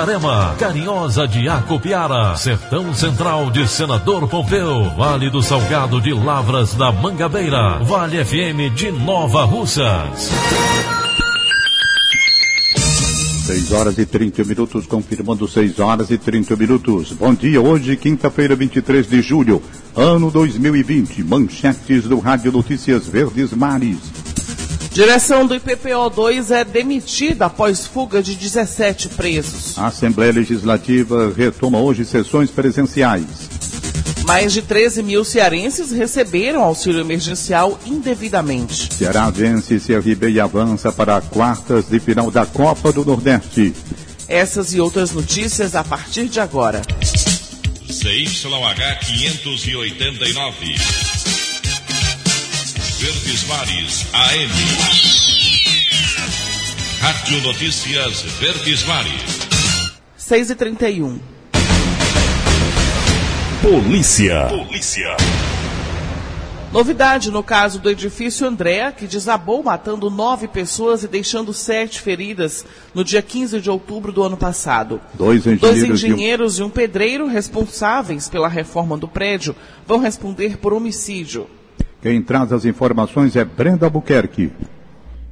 Itarema, Carinhosa de Acopiara, Sertão Central de Senador Pompeu, Vale do Salgado de Lavras da Mangabeira, Vale FM de Nova Russas. 6 horas e 30 minutos, confirmando 6 horas e 30 minutos. Bom dia, hoje, quinta-feira, 23 de julho, ano 2020. Manchetes do Rádio Notícias Verdes Mares. Direção do IPPO-2 é demitida após fuga de 17 presos. A Assembleia Legislativa retoma hoje sessões presenciais. Mais de 13 mil cearenses receberam auxílio emergencial indevidamente. Ceará vence CRB e avança para quartas de final da Copa do Nordeste. Essas e outras notícias a partir de agora. CYH 589. Verdes Mares AM. Rádio Notícias Verdes Mares. 6 e 31 Polícia. Polícia. Novidade no caso do edifício Andréa, que desabou matando nove pessoas e deixando sete feridas no dia 15 de outubro do ano passado. Dois engenheiros, Dois engenheiros e um pedreiro responsáveis pela reforma do prédio vão responder por homicídio. Quem traz as informações é Brenda Albuquerque.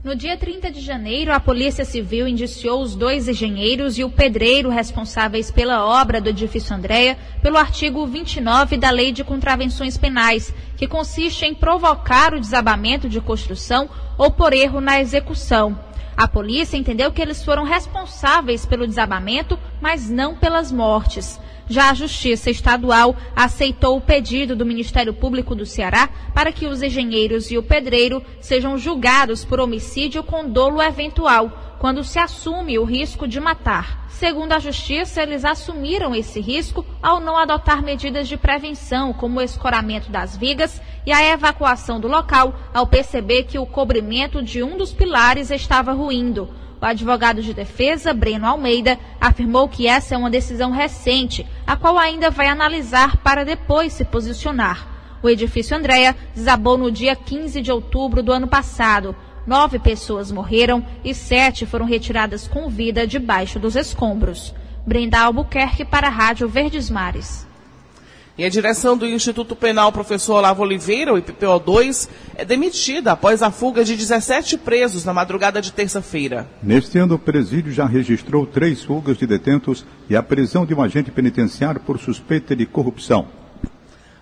No dia 30 de janeiro, a Polícia Civil indiciou os dois engenheiros e o pedreiro responsáveis pela obra do edifício Andréia pelo artigo 29 da Lei de Contravenções Penais, que consiste em provocar o desabamento de construção ou por erro na execução. A polícia entendeu que eles foram responsáveis pelo desabamento, mas não pelas mortes. Já a Justiça Estadual aceitou o pedido do Ministério Público do Ceará para que os engenheiros e o pedreiro sejam julgados por homicídio com dolo eventual, quando se assume o risco de matar. Segundo a Justiça, eles assumiram esse risco ao não adotar medidas de prevenção, como o escoramento das vigas e a evacuação do local, ao perceber que o cobrimento de um dos pilares estava ruindo. O advogado de defesa, Breno Almeida, afirmou que essa é uma decisão recente, a qual ainda vai analisar para depois se posicionar. O edifício Andréa desabou no dia 15 de outubro do ano passado. Nove pessoas morreram e sete foram retiradas com vida debaixo dos escombros. Brenda Albuquerque para a Rádio Verdes Mares. E a direção do Instituto Penal Professor Olavo Oliveira, o IPPO2, é demitida após a fuga de 17 presos na madrugada de terça-feira. Neste ano, o presídio já registrou três fugas de detentos e a prisão de um agente penitenciário por suspeita de corrupção.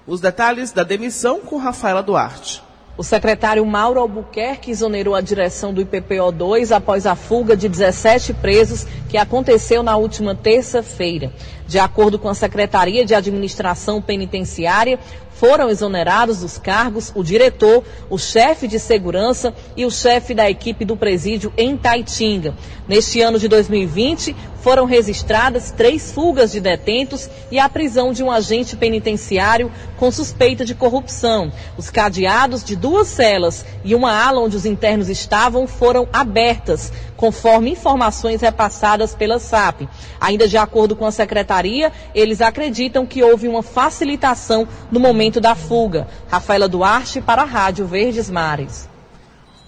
Os detalhes da demissão com Rafaela Duarte. O secretário Mauro Albuquerque exonerou a direção do IPPO2 após a fuga de 17 presos que aconteceu na última terça-feira. De acordo com a Secretaria de Administração Penitenciária, foram exonerados dos cargos o diretor, o chefe de segurança e o chefe da equipe do presídio em Taitinga. Neste ano de 2020, foram registradas três fugas de detentos e a prisão de um agente penitenciário com suspeita de corrupção. Os cadeados de duas celas e uma ala onde os internos estavam foram abertas, conforme informações repassadas pela SAP. Ainda de acordo com a secretaria, eles acreditam que houve uma facilitação no momento da fuga. Rafaela Duarte para a Rádio Verdes Mares.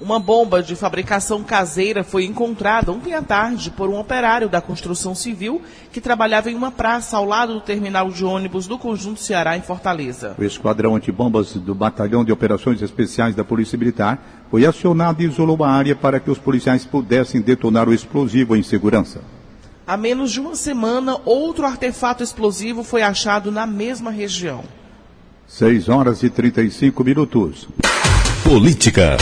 Uma bomba de fabricação caseira foi encontrada ontem à tarde por um operário da construção civil que trabalhava em uma praça ao lado do terminal de ônibus do Conjunto Ceará, em Fortaleza. O esquadrão antibombas do Batalhão de Operações Especiais da Polícia Militar foi acionado e isolou a área para que os policiais pudessem detonar o explosivo em segurança. Há menos de uma semana, outro artefato explosivo foi achado na mesma região. 6 horas e 35 minutos. Política.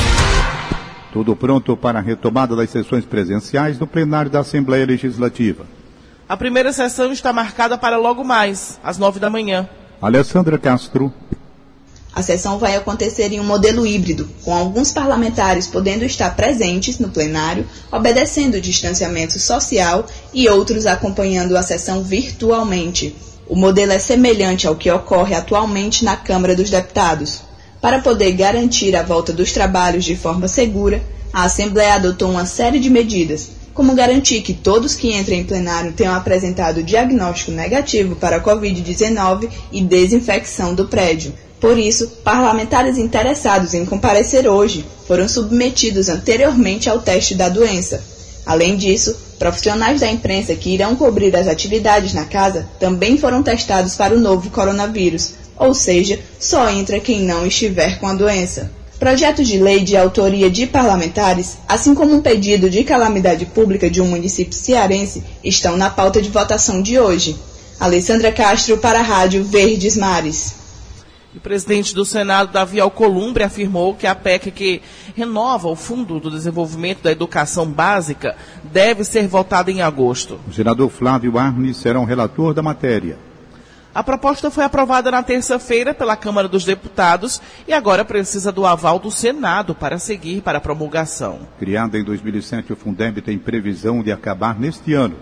Tudo pronto para a retomada das sessões presenciais no plenário da Assembleia Legislativa. A primeira sessão está marcada para logo mais, às nove da manhã. Alessandra Castro. A sessão vai acontecer em um modelo híbrido, com alguns parlamentares podendo estar presentes no plenário, obedecendo o distanciamento social e outros acompanhando a sessão virtualmente. O modelo é semelhante ao que ocorre atualmente na Câmara dos Deputados. Para poder garantir a volta dos trabalhos de forma segura, a Assembleia adotou uma série de medidas, como garantir que todos que entrem em plenário tenham apresentado diagnóstico negativo para a Covid-19 e desinfecção do prédio por isso, parlamentares interessados em comparecer hoje foram submetidos anteriormente ao teste da doença. Além disso, profissionais da imprensa que irão cobrir as atividades na casa também foram testados para o novo coronavírus, ou seja, só entra quem não estiver com a doença. Projetos de lei de autoria de parlamentares, assim como um pedido de calamidade pública de um município cearense, estão na pauta de votação de hoje. Alessandra Castro para a Rádio Verdes Mares. O presidente do Senado, Davi Alcolumbre, afirmou que a PEC que renova o Fundo do Desenvolvimento da Educação Básica deve ser votada em agosto. O senador Flávio Arnes será o um relator da matéria. A proposta foi aprovada na terça-feira pela Câmara dos Deputados e agora precisa do aval do Senado para seguir para a promulgação. Criada em 2007, o Fundeb tem previsão de acabar neste ano.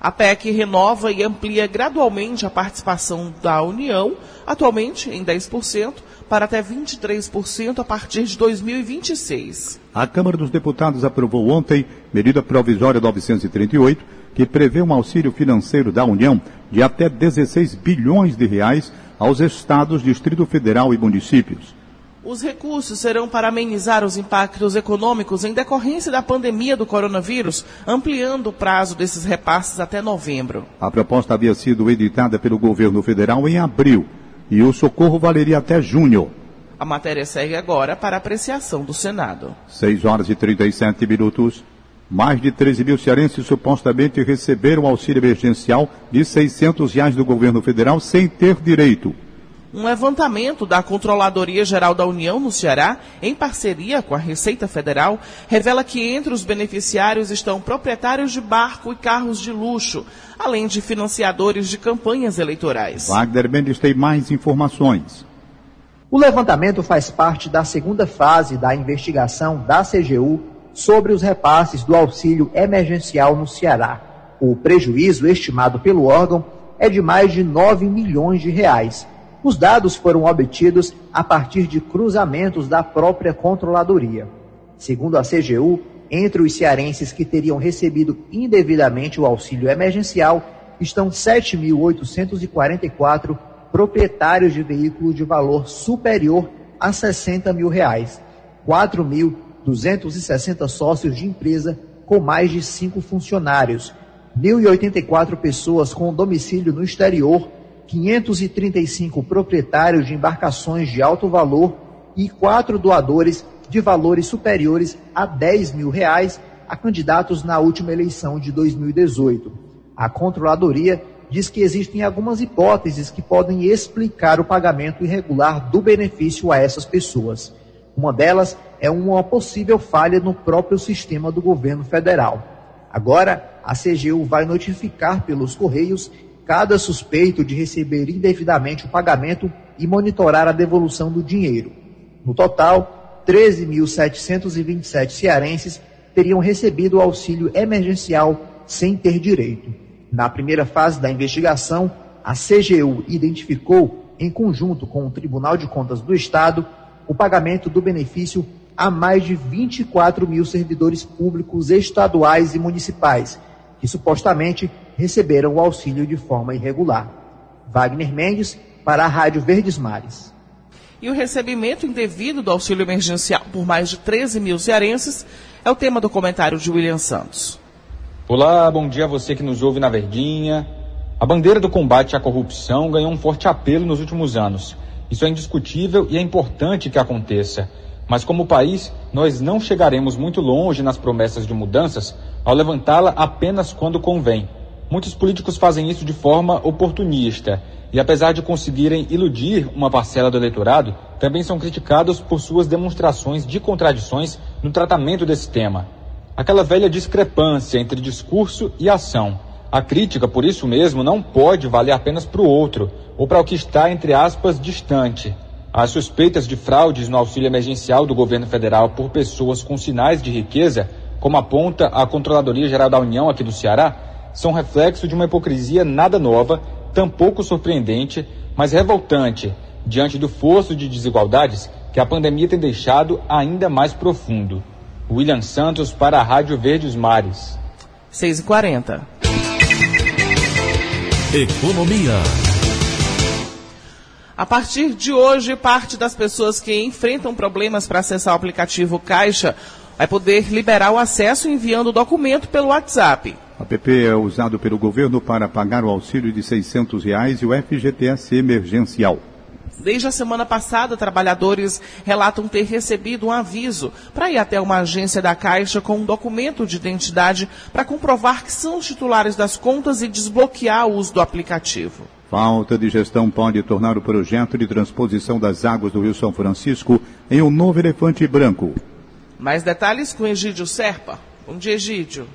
A PEC renova e amplia gradualmente a participação da União, atualmente em 10%, para até 23% a partir de 2026. A Câmara dos Deputados aprovou ontem medida provisória 938, que prevê um auxílio financeiro da União de até 16 bilhões de reais aos estados, Distrito Federal e municípios. Os recursos serão para amenizar os impactos econômicos em decorrência da pandemia do coronavírus, ampliando o prazo desses repasses até novembro. A proposta havia sido editada pelo governo federal em abril e o socorro valeria até junho. A matéria segue agora para apreciação do Senado. 6 horas e 37 minutos. Mais de 13 mil cearenses supostamente receberam auxílio emergencial de 600 reais do governo federal sem ter direito. Um levantamento da Controladoria Geral da União no Ceará, em parceria com a Receita Federal, revela que entre os beneficiários estão proprietários de barco e carros de luxo, além de financiadores de campanhas eleitorais. Wagner Mendes tem mais informações. O levantamento faz parte da segunda fase da investigação da CGU sobre os repasses do auxílio emergencial no Ceará. O prejuízo estimado pelo órgão é de mais de 9 milhões de reais os dados foram obtidos a partir de cruzamentos da própria controladoria. Segundo a CGU, entre os cearenses que teriam recebido indevidamente o auxílio emergencial estão 7.844 proprietários de veículos de valor superior a 60 mil reais, 4.260 sócios de empresa com mais de cinco funcionários, 1.084 pessoas com domicílio no exterior 535 proprietários de embarcações de alto valor e quatro doadores de valores superiores a 10 mil reais a candidatos na última eleição de 2018. A controladoria diz que existem algumas hipóteses que podem explicar o pagamento irregular do benefício a essas pessoas. Uma delas é uma possível falha no próprio sistema do governo federal. Agora, a CGU vai notificar pelos Correios cada suspeito de receber indevidamente o pagamento e monitorar a devolução do dinheiro. No total, 13.727 cearenses teriam recebido o auxílio emergencial sem ter direito. Na primeira fase da investigação, a CGU identificou, em conjunto com o Tribunal de Contas do Estado, o pagamento do benefício a mais de 24 mil servidores públicos estaduais e municipais, que supostamente receberam o auxílio de forma irregular. Wagner Mendes, para a Rádio Verdes Mares. E o recebimento indevido do auxílio emergencial por mais de 13 mil cearenses é o tema do comentário de William Santos. Olá, bom dia a você que nos ouve na Verdinha. A bandeira do combate à corrupção ganhou um forte apelo nos últimos anos. Isso é indiscutível e é importante que aconteça. Mas como país, nós não chegaremos muito longe nas promessas de mudanças ao levantá-la apenas quando convém. Muitos políticos fazem isso de forma oportunista e, apesar de conseguirem iludir uma parcela do eleitorado, também são criticados por suas demonstrações de contradições no tratamento desse tema. Aquela velha discrepância entre discurso e ação, A crítica, por isso mesmo, não pode valer apenas para o outro ou para o que está, entre aspas, distante. As suspeitas de fraudes no auxílio emergencial do governo federal por pessoas com sinais de riqueza, como aponta a Controladoria Geral da União aqui do Ceará, são reflexo de uma hipocrisia nada nova, tampouco surpreendente, mas revoltante diante do fosso de desigualdades que a pandemia tem deixado ainda mais profundo. William Santos para a Rádio Verdes Mares. 6h40. Economia. A partir de hoje, parte das pessoas que enfrentam problemas para acessar o aplicativo Caixa vai poder liberar o acesso enviando o documento pelo WhatsApp. A PP é usado pelo governo para pagar o auxílio de 600 reais e o FGTS emergencial. Desde a semana passada, trabalhadores relatam ter recebido um aviso para ir até uma agência da Caixa com um documento de identidade para comprovar que são os titulares das contas e desbloquear o uso do aplicativo. Falta de gestão pode tornar o projeto de transposição das águas do Rio São Francisco em um novo elefante branco. Mais detalhes com Egídio Serpa. Bom dia, Egídio.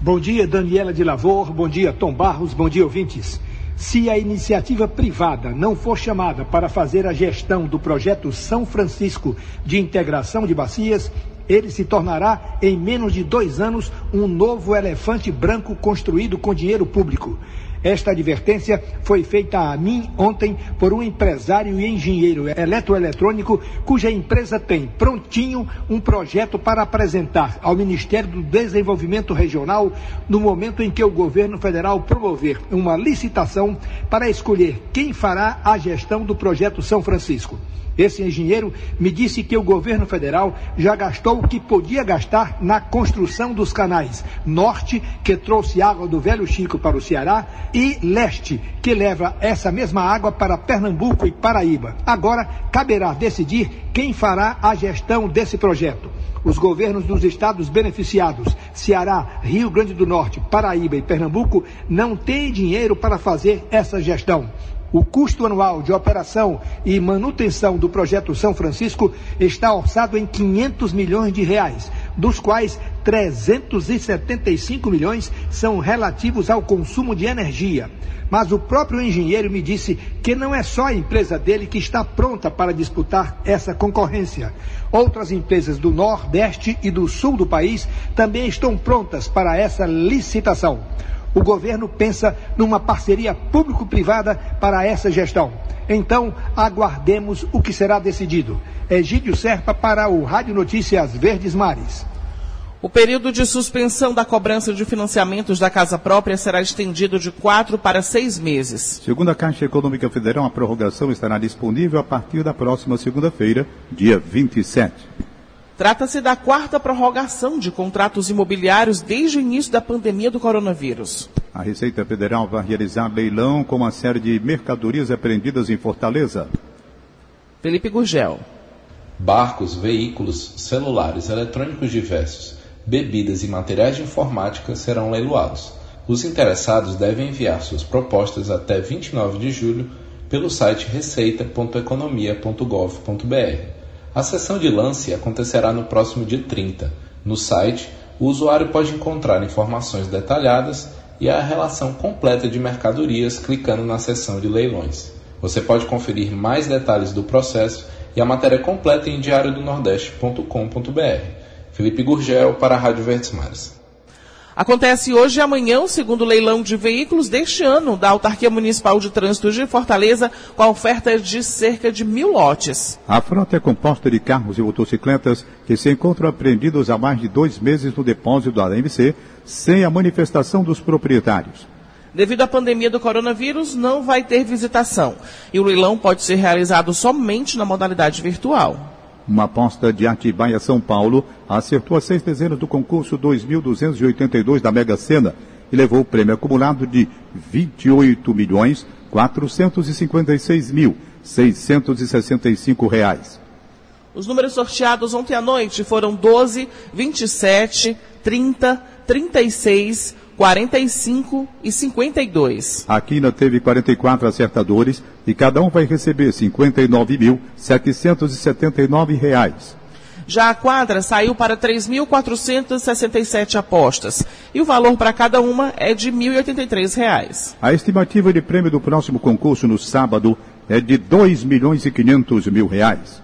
Bom dia, Daniela de Lavor. Bom dia, Tom Barros. Bom dia, ouvintes. Se a iniciativa privada não for chamada para fazer a gestão do projeto São Francisco de integração de bacias, ele se tornará, em menos de dois anos, um novo elefante branco construído com dinheiro público. Esta advertência foi feita a mim ontem por um empresário e engenheiro eletroeletrônico cuja empresa tem prontinho um projeto para apresentar ao Ministério do Desenvolvimento Regional no momento em que o governo federal promover uma licitação para escolher quem fará a gestão do projeto São Francisco. Esse engenheiro me disse que o governo federal já gastou o que podia gastar na construção dos canais Norte, que trouxe água do Velho Chico para o Ceará, e Leste, que leva essa mesma água para Pernambuco e Paraíba. Agora caberá decidir quem fará a gestão desse projeto. Os governos dos estados beneficiados, Ceará, Rio Grande do Norte, Paraíba e Pernambuco, não têm dinheiro para fazer essa gestão. O custo anual de operação e manutenção do projeto São Francisco está orçado em 500 milhões de reais, dos quais 375 milhões são relativos ao consumo de energia. Mas o próprio engenheiro me disse que não é só a empresa dele que está pronta para disputar essa concorrência. Outras empresas do Nordeste e do Sul do país também estão prontas para essa licitação o governo pensa numa parceria público-privada para essa gestão. Então, aguardemos o que será decidido. Egídio Serpa para o Rádio Notícias Verdes Mares. O período de suspensão da cobrança de financiamentos da casa própria será estendido de quatro para seis meses. Segundo a Caixa Econômica Federal, a prorrogação estará disponível a partir da próxima segunda-feira, dia 27. Trata-se da quarta prorrogação de contratos imobiliários desde o início da pandemia do coronavírus. A Receita Federal vai realizar leilão com uma série de mercadorias apreendidas em Fortaleza. Felipe Gurgel. Barcos, veículos, celulares, eletrônicos diversos, bebidas e materiais de informática serão leiloados. Os interessados devem enviar suas propostas até 29 de julho pelo site receita.economia.gov.br. A sessão de lance acontecerá no próximo dia 30. No site, o usuário pode encontrar informações detalhadas e a relação completa de mercadorias clicando na seção de leilões. Você pode conferir mais detalhes do processo e a matéria completa em diariodonordeste.com.br. Felipe Gurgel para a Rádio Verdes Mares. Acontece hoje e amanhã o segundo leilão de veículos deste ano da Autarquia Municipal de Trânsito de Fortaleza, com a oferta de cerca de mil lotes. A frota é composta de carros e motocicletas que se encontram apreendidos há mais de dois meses no depósito da AMC, sem a manifestação dos proprietários. Devido à pandemia do coronavírus, não vai ter visitação. E o leilão pode ser realizado somente na modalidade virtual. Uma aposta de Atibaia São Paulo acertou as seis dezenas do concurso 2.282 da Mega Sena e levou o prêmio acumulado de 28 milhões 456 mil 665 reais. Os números sorteados ontem à noite foram 12, 27, 30, 36, 45 e 52. A Quina teve 44 acertadores e cada um vai receber R$ 59.779. Já a quadra saiu para 3.467 apostas e o valor para cada uma é de R$ 1.083. A estimativa de prêmio do próximo concurso no sábado é de 2 milhões e 500 mil reais.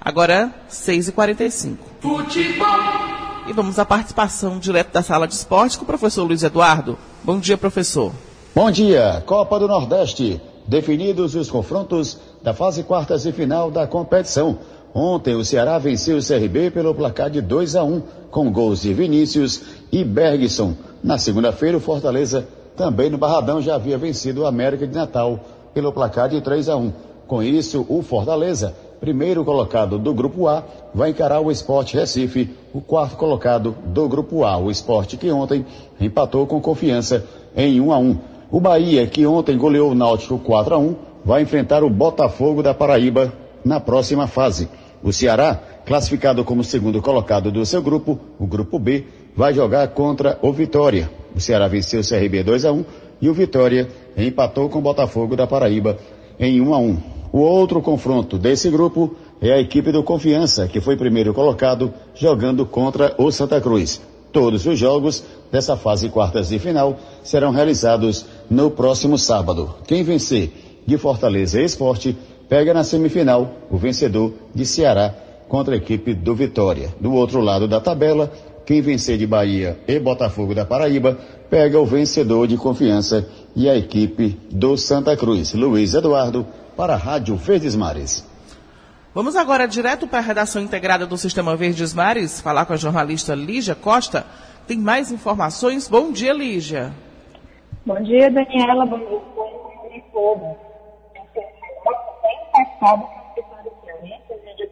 Agora, 6h45. Futebol. E vamos à participação direto da sala de esporte com o professor Luiz Eduardo. Bom dia, professor. Bom dia. Copa do Nordeste. Definidos os confrontos da fase quartas e final da competição. Ontem o Ceará venceu o CRB pelo placar de 2 a 1 com gols de Vinícius e Bergson. Na segunda-feira o Fortaleza também no Barradão já havia vencido o América de Natal pelo placar de 3 a 1. Com isso, o Fortaleza, primeiro colocado do grupo A, vai encarar o Esporte Recife, o quarto colocado do grupo A, o Esporte que ontem empatou com confiança em 1 a 1. O Bahia, que ontem goleou o Náutico 4 a 1, vai enfrentar o Botafogo da Paraíba na próxima fase. O Ceará, classificado como segundo colocado do seu grupo, o grupo B, vai jogar contra o Vitória. O Ceará venceu o CRB 2 a 1 e o Vitória empatou com o Botafogo da Paraíba em 1 a 1. O outro confronto desse grupo é a equipe do Confiança, que foi primeiro colocado jogando contra o Santa Cruz. Todos os jogos dessa fase quartas de final serão realizados no próximo sábado. Quem vencer de Fortaleza Esporte pega na semifinal o vencedor de Ceará contra a equipe do Vitória. Do outro lado da tabela, quem vencer de Bahia e Botafogo da Paraíba pega o vencedor de confiança e a equipe do Santa Cruz. Luiz Eduardo para a Rádio Verdes Mares. Vamos agora direto para a redação integrada do Sistema Verdes Mares, falar com a jornalista Lígia Costa. Tem mais informações? Bom dia, Lígia. Bom dia, Daniela. Bom dia, bom dia a todos impactado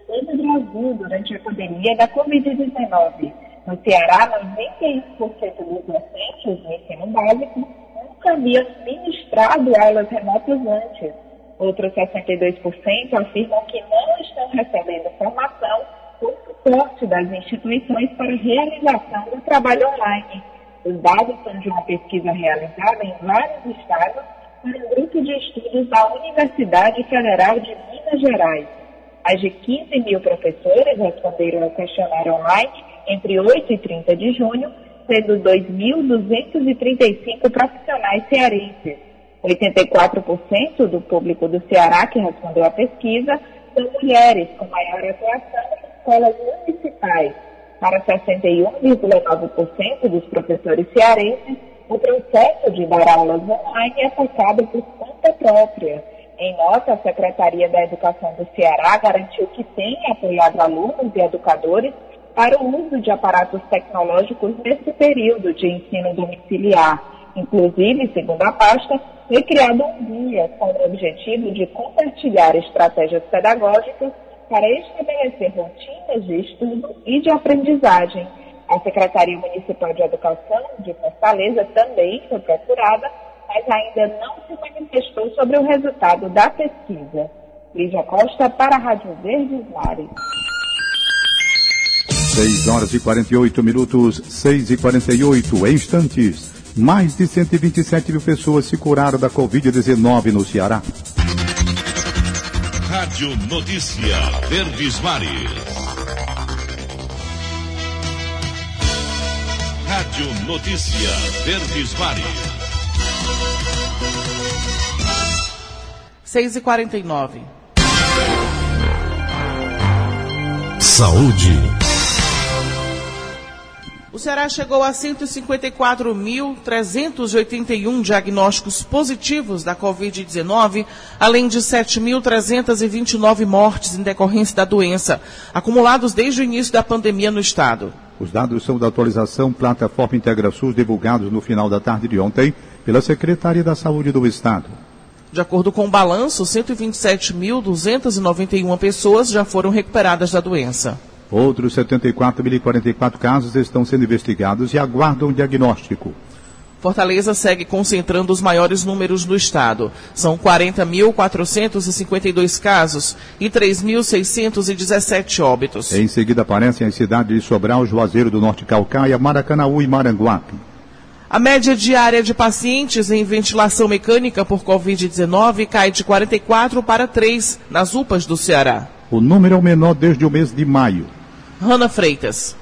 todo o Brasil durante a pandemia da Covid-19. No Ceará, 91% dos docentes do ensino básico nunca haviam ministrado aulas remotas antes. Outros 62% afirmam que não estão recebendo formação ou suporte das instituições para realização do trabalho online. Os dados são de uma pesquisa realizada em vários estados para um grupo de estudos da Universidade Federal de Minas Gerais. Mais de 15 mil professores responderam ao questionário online entre 8 e 30 de junho, sendo 2.235 profissionais cearenses. 84% do público do Ceará que respondeu à pesquisa são mulheres com maior atuação em escolas municipais. Para 61,9% dos professores cearenses, o processo de dar aulas online é tocado por conta própria. Em nota, a Secretaria da Educação do Ceará garantiu que tem apoiado alunos e educadores para o uso de aparatos tecnológicos nesse período de ensino domiciliar. Inclusive, segundo a pasta, foi criado um guia com o objetivo de compartilhar estratégias pedagógicas para estabelecer rotinas de estudo e de aprendizagem a Secretaria Municipal de Educação de Fortaleza também foi procurada, mas ainda não se manifestou sobre o resultado da pesquisa. Lígia Costa para a Rádio Verdes Mares. 6 horas e 48 minutos, 6 e 48 em instantes. Mais de 127 mil pessoas se curaram da Covid-19 no Ceará. Rádio Notícia Verdes Mares. Rádio Notícia Verdes Mares. 6 e 49 Saúde. O Ceará chegou a 154.381 diagnósticos positivos da Covid-19, além de 7.329 mortes em decorrência da doença, acumulados desde o início da pandemia no estado. Os dados são da atualização Plataforma IntegraSUS divulgados no final da tarde de ontem pela Secretaria da Saúde do Estado. De acordo com o balanço, 127.291 pessoas já foram recuperadas da doença. Outros 74.044 casos estão sendo investigados e aguardam diagnóstico. Fortaleza segue concentrando os maiores números do estado. São 40.452 casos e 3.617 óbitos. Em seguida aparecem as cidades de Sobral, Juazeiro do Norte Calcaia, Maracanaú e Maranguape. A média diária de pacientes em ventilação mecânica por Covid-19 cai de 44 para 3 nas UPAs do Ceará. O número é o menor desde o mês de maio. Rana Freitas.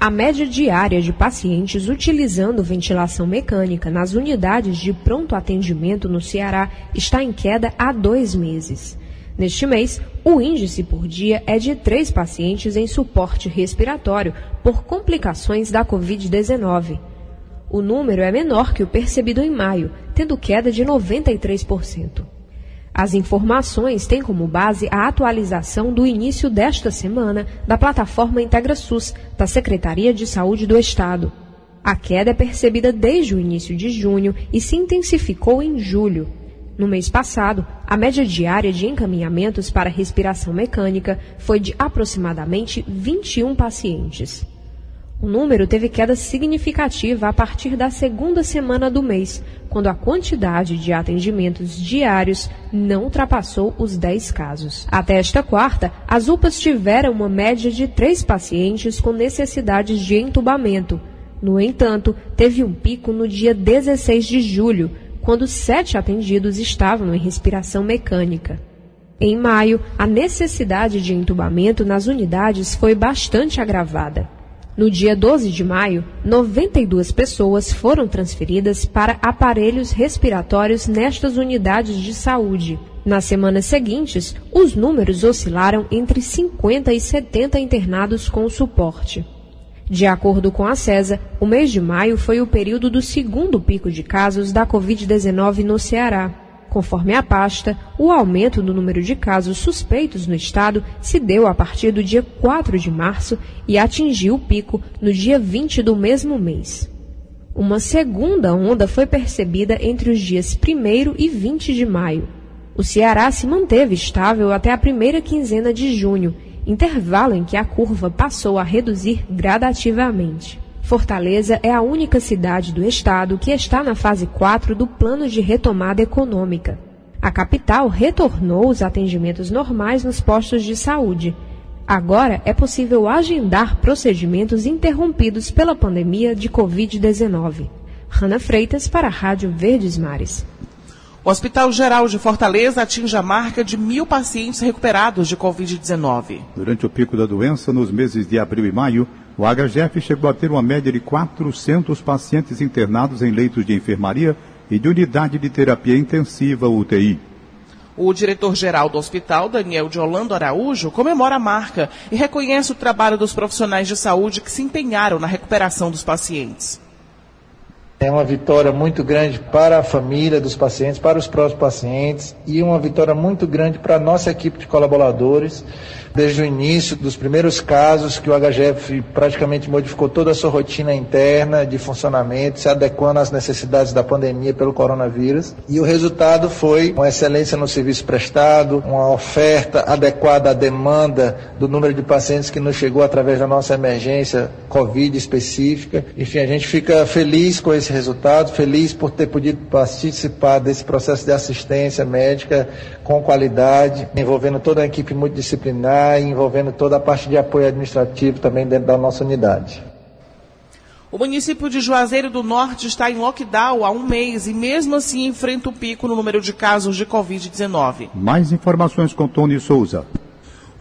A média diária de pacientes utilizando ventilação mecânica nas unidades de pronto atendimento no Ceará está em queda há dois meses. Neste mês, o índice por dia é de três pacientes em suporte respiratório por complicações da Covid-19. O número é menor que o percebido em maio, tendo queda de 93%. As informações têm como base a atualização do início desta semana da plataforma IntegraSUS da Secretaria de Saúde do Estado. A queda é percebida desde o início de junho e se intensificou em julho. No mês passado, a média diária de encaminhamentos para respiração mecânica foi de aproximadamente 21 pacientes. O número teve queda significativa a partir da segunda semana do mês, quando a quantidade de atendimentos diários não ultrapassou os 10 casos. Até esta quarta, as UPAs tiveram uma média de três pacientes com necessidades de entubamento. No entanto, teve um pico no dia 16 de julho, quando sete atendidos estavam em respiração mecânica. Em maio, a necessidade de entubamento nas unidades foi bastante agravada. No dia 12 de maio, 92 pessoas foram transferidas para aparelhos respiratórios nestas unidades de saúde. Nas semanas seguintes, os números oscilaram entre 50 e 70 internados com suporte. De acordo com a CESA, o mês de maio foi o período do segundo pico de casos da Covid-19 no Ceará. Conforme a pasta, o aumento do número de casos suspeitos no estado se deu a partir do dia 4 de março e atingiu o pico no dia 20 do mesmo mês. Uma segunda onda foi percebida entre os dias 1 e 20 de maio. O Ceará se manteve estável até a primeira quinzena de junho intervalo em que a curva passou a reduzir gradativamente. Fortaleza é a única cidade do estado que está na fase 4 do plano de retomada econômica. A capital retornou os atendimentos normais nos postos de saúde. Agora é possível agendar procedimentos interrompidos pela pandemia de Covid-19. Rana Freitas para a Rádio Verdes Mares. O Hospital Geral de Fortaleza atinge a marca de mil pacientes recuperados de Covid-19. Durante o pico da doença, nos meses de abril e maio, o HGF chegou a ter uma média de 400 pacientes internados em leitos de enfermaria e de unidade de terapia intensiva UTI. O diretor-geral do hospital, Daniel de Holando Araújo, comemora a marca e reconhece o trabalho dos profissionais de saúde que se empenharam na recuperação dos pacientes. É uma vitória muito grande para a família dos pacientes, para os próprios pacientes e uma vitória muito grande para a nossa equipe de colaboradores desde o início dos primeiros casos que o HGF praticamente modificou toda a sua rotina interna de funcionamento, se adequando às necessidades da pandemia pelo coronavírus. E o resultado foi uma excelência no serviço prestado, uma oferta adequada à demanda do número de pacientes que nos chegou através da nossa emergência Covid específica. Enfim, a gente fica feliz com esse resultado, feliz por ter podido participar desse processo de assistência médica com qualidade, envolvendo toda a equipe multidisciplinar envolvendo toda a parte de apoio administrativo também dentro da nossa unidade. O município de Juazeiro do Norte está em lockdown há um mês e mesmo assim enfrenta o pico no número de casos de Covid-19. Mais informações com Tony Souza.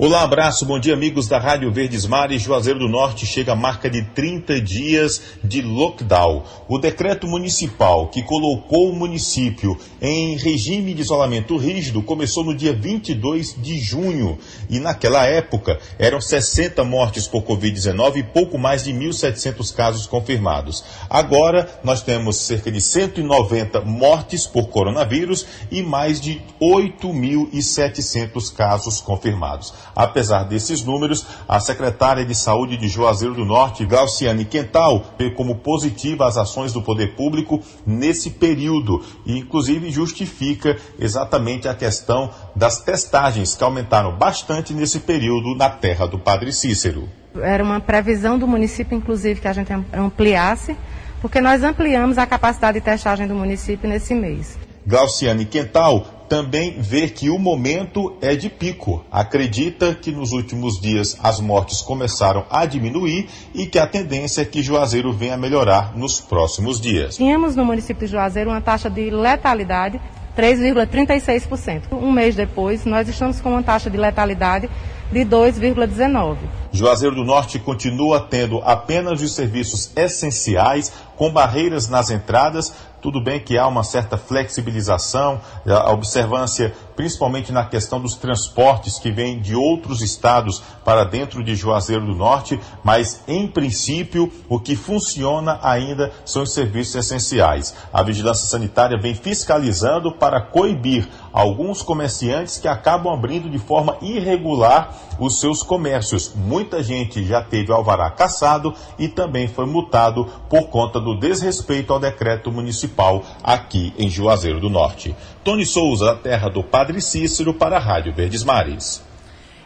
Olá, abraço, bom dia amigos da Rádio Verdes Mares. Juazeiro do Norte chega a marca de 30 dias de lockdown. O decreto municipal que colocou o município em regime de isolamento rígido começou no dia 22 de junho e naquela época eram 60 mortes por Covid-19 e pouco mais de 1.700 casos confirmados. Agora nós temos cerca de 190 mortes por coronavírus e mais de 8.700 casos confirmados. Apesar desses números, a secretária de Saúde de Juazeiro do Norte, Glauciane Quental, vê como positiva as ações do poder público nesse período e, inclusive, justifica exatamente a questão das testagens que aumentaram bastante nesse período na terra do Padre Cícero. Era uma previsão do município, inclusive, que a gente ampliasse, porque nós ampliamos a capacidade de testagem do município nesse mês. Glauciane Quental também vê que o momento é de pico. Acredita que nos últimos dias as mortes começaram a diminuir e que a tendência é que Juazeiro venha a melhorar nos próximos dias. Tínhamos no município de Juazeiro uma taxa de letalidade 3,36%. Um mês depois, nós estamos com uma taxa de letalidade de 2,19. Juazeiro do Norte continua tendo apenas os serviços essenciais, com barreiras nas entradas. Tudo bem que há uma certa flexibilização, a observância principalmente na questão dos transportes que vêm de outros estados para dentro de Juazeiro do Norte, mas em princípio o que funciona ainda são os serviços essenciais. A vigilância sanitária vem fiscalizando para coibir alguns comerciantes que acabam abrindo de forma irregular os seus comércios. Muita gente já teve alvará caçado e também foi multado por conta do desrespeito ao decreto municipal aqui em Juazeiro do Norte. Tony Souza, terra do Padre Cícero, para a Rádio Verdes Mares.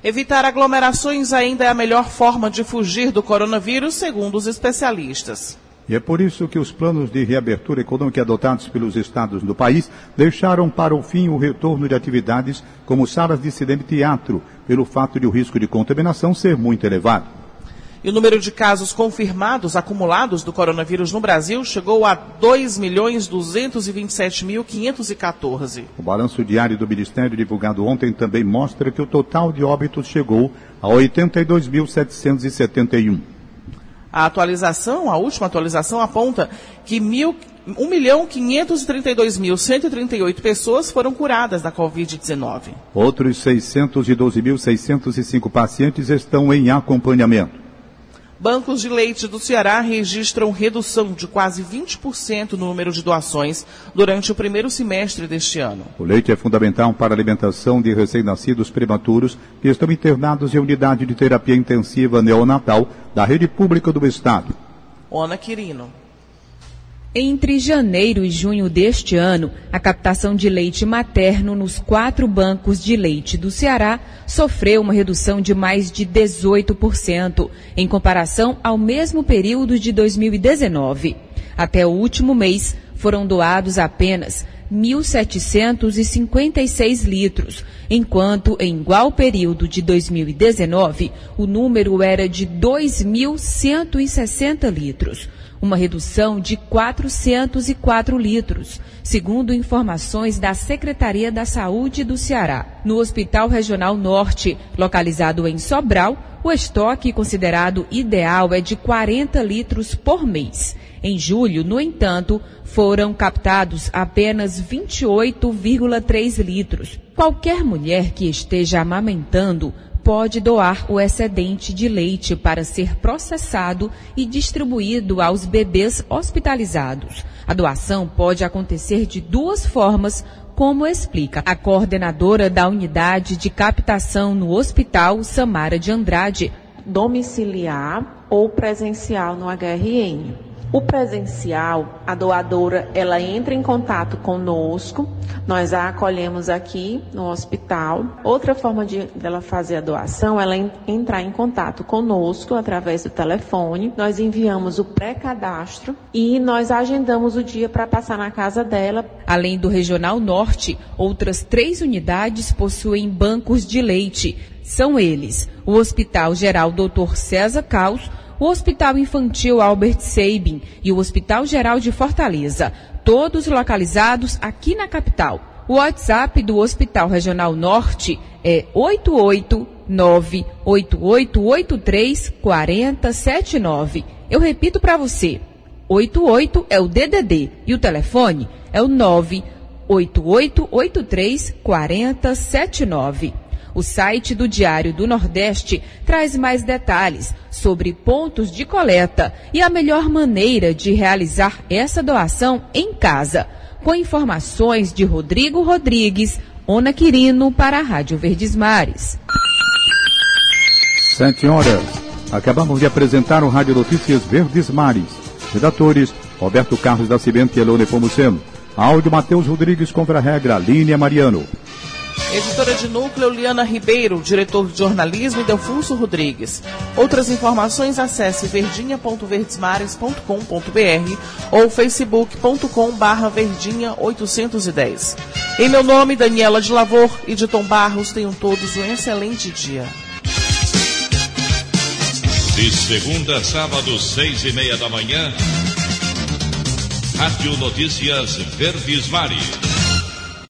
Evitar aglomerações ainda é a melhor forma de fugir do coronavírus, segundo os especialistas. E é por isso que os planos de reabertura econômica adotados pelos estados do país deixaram para o fim o retorno de atividades como salas de cinema e teatro, pelo fato de o risco de contaminação ser muito elevado. E o número de casos confirmados acumulados do coronavírus no Brasil chegou a 2.227.514. O balanço diário do Ministério divulgado ontem também mostra que o total de óbitos chegou a 82.771. A atualização, a última atualização, aponta que 1.532.138 pessoas foram curadas da Covid-19. Outros 612.605 pacientes estão em acompanhamento. Bancos de leite do Ceará registram redução de quase 20% no número de doações durante o primeiro semestre deste ano. O leite é fundamental para a alimentação de recém-nascidos prematuros que estão internados em unidade de terapia intensiva neonatal da rede pública do Estado. Ona Quirino. Entre janeiro e junho deste ano, a captação de leite materno nos quatro bancos de leite do Ceará sofreu uma redução de mais de 18%, em comparação ao mesmo período de 2019. Até o último mês, foram doados apenas 1.756 litros, enquanto em igual período de 2019 o número era de 2.160 litros uma redução de 404 litros, segundo informações da Secretaria da Saúde do Ceará. No Hospital Regional Norte, localizado em Sobral, o estoque considerado ideal é de 40 litros por mês. Em julho, no entanto, foram captados apenas 28,3 litros. Qualquer mulher que esteja amamentando pode doar o excedente de leite para ser processado e distribuído aos bebês hospitalizados. A doação pode acontecer de duas formas, como explica a coordenadora da unidade de captação no Hospital Samara de Andrade. Domiciliar ou presencial no HRN. O presencial, a doadora, ela entra em contato conosco, nós a acolhemos aqui no hospital. Outra forma de ela fazer a doação, ela entrar em contato conosco através do telefone. Nós enviamos o pré-cadastro e nós agendamos o dia para passar na casa dela. Além do Regional Norte, outras três unidades possuem bancos de leite. São eles: o Hospital Geral Dr. César Caos, o Hospital Infantil Albert Sabin e o Hospital Geral de Fortaleza, todos localizados aqui na capital. O WhatsApp do Hospital Regional Norte é 88988834079. Eu repito para você. 88 é o DDD e o telefone é o 988834079. O site do Diário do Nordeste traz mais detalhes sobre pontos de coleta e a melhor maneira de realizar essa doação em casa. Com informações de Rodrigo Rodrigues, Ona Quirino para a Rádio Verdes Mares. Sete horas. Acabamos de apresentar o Rádio Notícias Verdes Mares. Redatores, Roberto Carlos da Cimento e Elone Pomuceno. Áudio Matheus Rodrigues contra a regra, Línia Mariano. Editora de núcleo Liana Ribeiro, diretor de jornalismo Delfunso Rodrigues. Outras informações acesse verdinha.verdesmares.com.br ou facebook.com barra verdinha 810. Em meu nome, Daniela de Lavor e de Tom Barros, tenham todos um excelente dia. De segunda a sábado, seis e meia da manhã, Rádio Notícias Verdes Mares.